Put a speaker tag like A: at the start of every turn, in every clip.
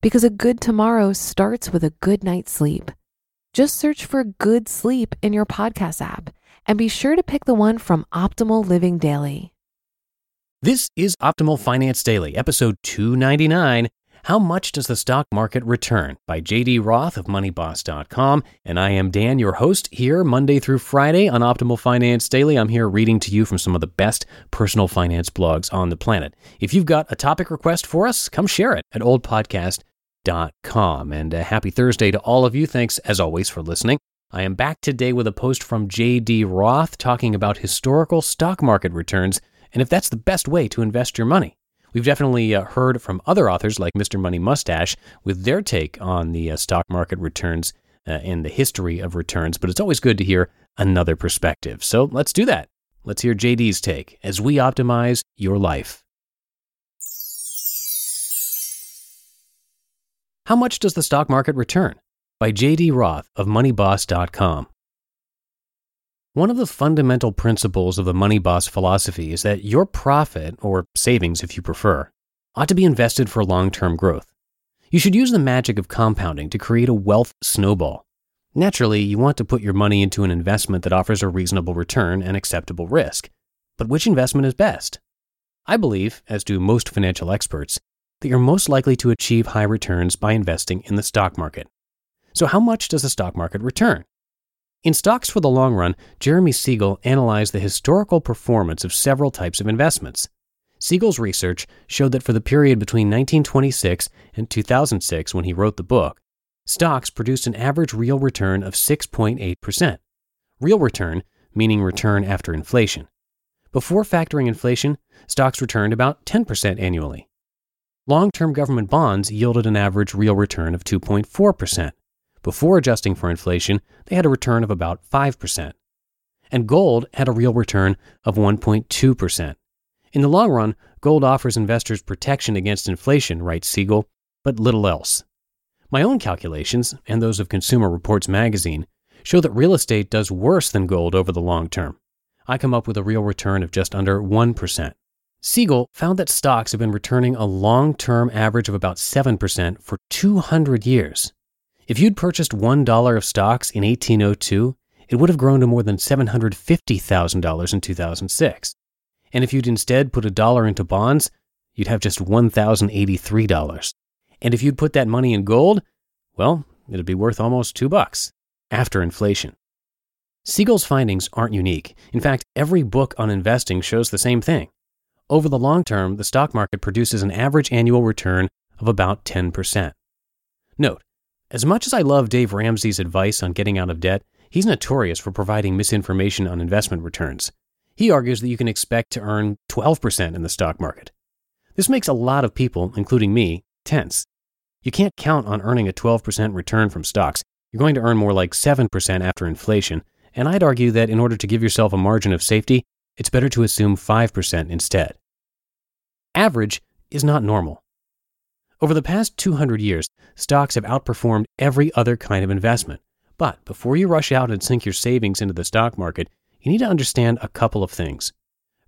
A: because a good tomorrow starts with a good night's sleep. Just search for Good Sleep in your podcast app and be sure to pick the one from Optimal Living Daily.
B: This is Optimal Finance Daily, episode 299 How Much Does the Stock Market Return? by JD Roth of MoneyBoss.com. And I am Dan, your host, here Monday through Friday on Optimal Finance Daily. I'm here reading to you from some of the best personal finance blogs on the planet. If you've got a topic request for us, come share it at oldpodcast.com. And a happy Thursday to all of you. Thanks, as always, for listening. I am back today with a post from JD Roth talking about historical stock market returns and if that's the best way to invest your money. We've definitely uh, heard from other authors like Mr. Money Mustache with their take on the uh, stock market returns uh, and the history of returns, but it's always good to hear another perspective. So let's do that. Let's hear JD's take as we optimize your life. How much does the stock market return? By JD Roth of MoneyBoss.com. One of the fundamental principles of the Money Boss philosophy is that your profit, or savings if you prefer, ought to be invested for long term growth. You should use the magic of compounding to create a wealth snowball. Naturally, you want to put your money into an investment that offers a reasonable return and acceptable risk. But which investment is best? I believe, as do most financial experts, that you're most likely to achieve high returns by investing in the stock market. So, how much does the stock market return? In Stocks for the Long Run, Jeremy Siegel analyzed the historical performance of several types of investments. Siegel's research showed that for the period between 1926 and 2006, when he wrote the book, stocks produced an average real return of 6.8%. Real return, meaning return after inflation. Before factoring inflation, stocks returned about 10% annually. Long term government bonds yielded an average real return of 2.4%. Before adjusting for inflation, they had a return of about 5%. And gold had a real return of 1.2%. In the long run, gold offers investors protection against inflation, writes Siegel, but little else. My own calculations, and those of Consumer Reports magazine, show that real estate does worse than gold over the long term. I come up with a real return of just under 1%. Siegel found that stocks have been returning a long term average of about 7% for 200 years. If you'd purchased $1 of stocks in 1802, it would have grown to more than $750,000 in 2006. And if you'd instead put a dollar into bonds, you'd have just $1,083. And if you'd put that money in gold, well, it'd be worth almost 2 bucks after inflation. Siegel's findings aren't unique. In fact, every book on investing shows the same thing. Over the long term, the stock market produces an average annual return of about 10%. Note, as much as I love Dave Ramsey's advice on getting out of debt, he's notorious for providing misinformation on investment returns. He argues that you can expect to earn 12% in the stock market. This makes a lot of people, including me, tense. You can't count on earning a 12% return from stocks. You're going to earn more like 7% after inflation, and I'd argue that in order to give yourself a margin of safety, it's better to assume 5% instead. Average is not normal. Over the past 200 years, stocks have outperformed every other kind of investment. But before you rush out and sink your savings into the stock market, you need to understand a couple of things.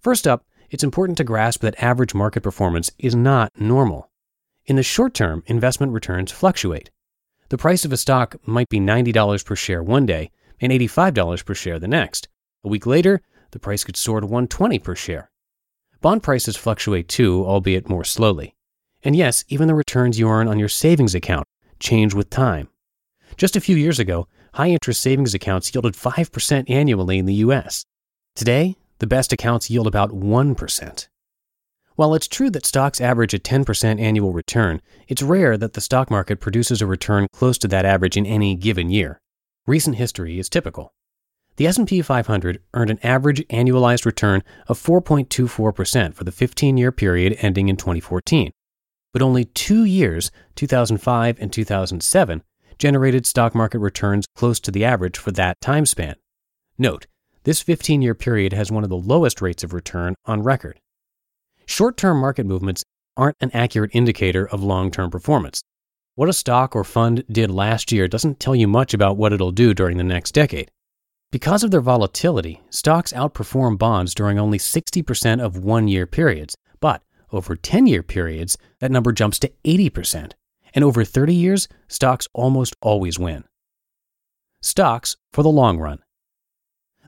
B: First up, it's important to grasp that average market performance is not normal. In the short term, investment returns fluctuate. The price of a stock might be $90 per share one day and $85 per share the next. A week later, the price could soar to 120 per share. Bond prices fluctuate too, albeit more slowly. And yes, even the returns you earn on your savings account change with time. Just a few years ago, high interest savings accounts yielded 5% annually in the US. Today, the best accounts yield about 1%. While it's true that stocks average a 10% annual return, it's rare that the stock market produces a return close to that average in any given year. Recent history is typical. The S&P 500 earned an average annualized return of 4.24% for the 15-year period ending in 2014. but only two years, 2005 and 2007, generated stock market returns close to the average for that time span. Note, this 15 year period has one of the lowest rates of return on record. Short term market movements aren't an accurate indicator of long term performance. What a stock or fund did last year doesn't tell you much about what it'll do during the next decade. Because of their volatility, stocks outperform bonds during only 60% of one year periods, but over 10 year periods, that number jumps to 80%. And over 30 years, stocks almost always win. Stocks for the long run.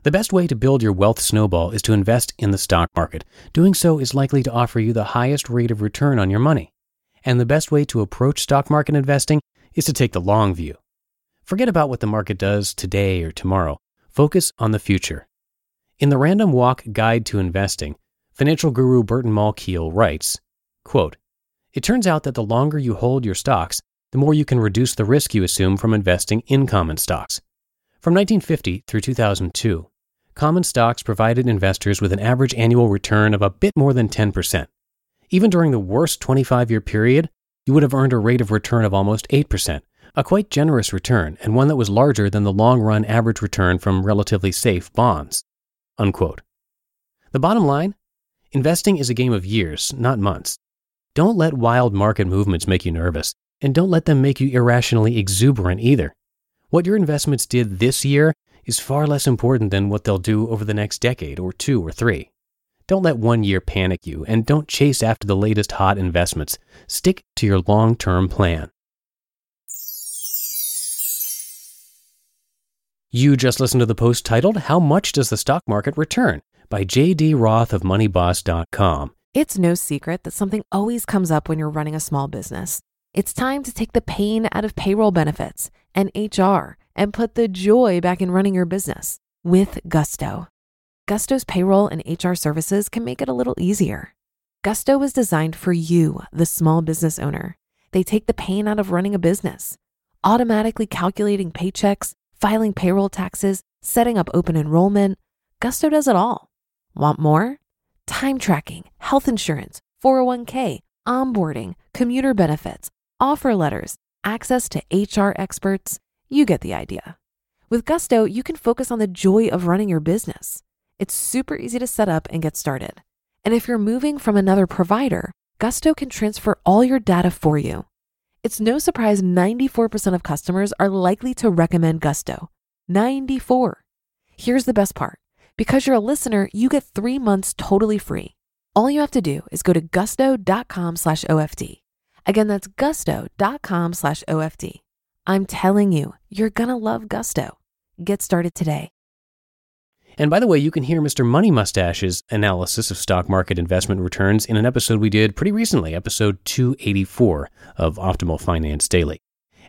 B: The best way to build your wealth snowball is to invest in the stock market. Doing so is likely to offer you the highest rate of return on your money. And the best way to approach stock market investing is to take the long view. Forget about what the market does today or tomorrow. Focus on the future. In the Random Walk Guide to Investing, financial guru Burton Malkiel writes, quote, It turns out that the longer you hold your stocks, the more you can reduce the risk you assume from investing in common stocks. From 1950 through 2002, common stocks provided investors with an average annual return of a bit more than 10%. Even during the worst 25 year period, you would have earned a rate of return of almost 8%, a quite generous return and one that was larger than the long run average return from relatively safe bonds. Unquote. The bottom line investing is a game of years, not months. Don't let wild market movements make you nervous, and don't let them make you irrationally exuberant either. What your investments did this year is far less important than what they'll do over the next decade or two or three. Don't let one year panic you, and don't chase after the latest hot investments. Stick to your long term plan. You just listened to the post titled, How Much Does the Stock Market Return? by J.D. Roth of MoneyBoss.com.
A: It's no secret that something always comes up when you're running a small business. It's time to take the pain out of payroll benefits and HR and put the joy back in running your business with Gusto. Gusto's payroll and HR services can make it a little easier. Gusto was designed for you, the small business owner. They take the pain out of running a business, automatically calculating paychecks, filing payroll taxes, setting up open enrollment. Gusto does it all. Want more? Time tracking, health insurance, 401k, onboarding, commuter benefits, offer letters, access to HR experts. You get the idea. With Gusto, you can focus on the joy of running your business. It's super easy to set up and get started. And if you're moving from another provider, Gusto can transfer all your data for you. It's no surprise 94% of customers are likely to recommend Gusto. 94. Here's the best part. Because you're a listener, you get three months totally free. All you have to do is go to gusto.com slash OFD. Again, that's gusto.com slash OFD. I'm telling you, you're going to love Gusto. Get started today.
B: And by the way, you can hear Mr. Money Mustache's analysis of stock market investment returns in an episode we did pretty recently, episode 284 of Optimal Finance Daily.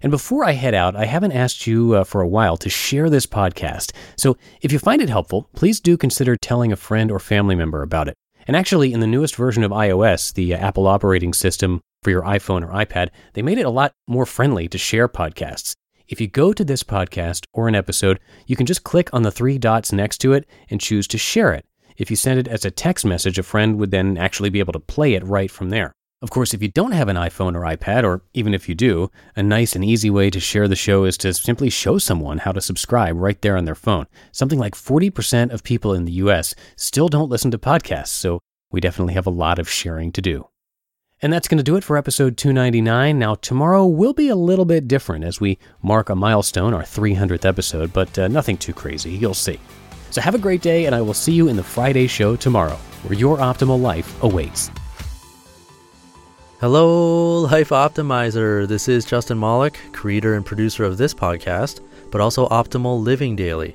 B: And before I head out, I haven't asked you uh, for a while to share this podcast. So if you find it helpful, please do consider telling a friend or family member about it. And actually, in the newest version of iOS, the uh, Apple operating system for your iPhone or iPad, they made it a lot more friendly to share podcasts. If you go to this podcast or an episode, you can just click on the three dots next to it and choose to share it. If you send it as a text message, a friend would then actually be able to play it right from there. Of course, if you don't have an iPhone or iPad, or even if you do, a nice and easy way to share the show is to simply show someone how to subscribe right there on their phone. Something like 40% of people in the US still don't listen to podcasts, so we definitely have a lot of sharing to do. And that's going to do it for episode 299. Now, tomorrow will be a little bit different as we mark a milestone, our 300th episode, but uh, nothing too crazy. You'll see. So have a great day, and I will see you in the Friday show tomorrow, where your optimal life awaits.
C: Hello, Life Optimizer. This is Justin Malik, creator and producer of this podcast, but also Optimal Living Daily,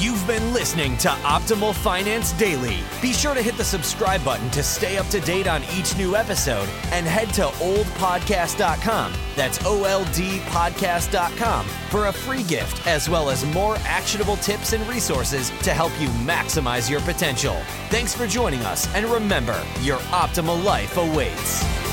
D: You've been listening to Optimal Finance Daily. Be sure to hit the subscribe button to stay up to date on each new episode and head to oldpodcast.com. That's O L D podcast.com for a free gift as well as more actionable tips and resources to help you maximize your potential. Thanks for joining us and remember, your optimal life awaits.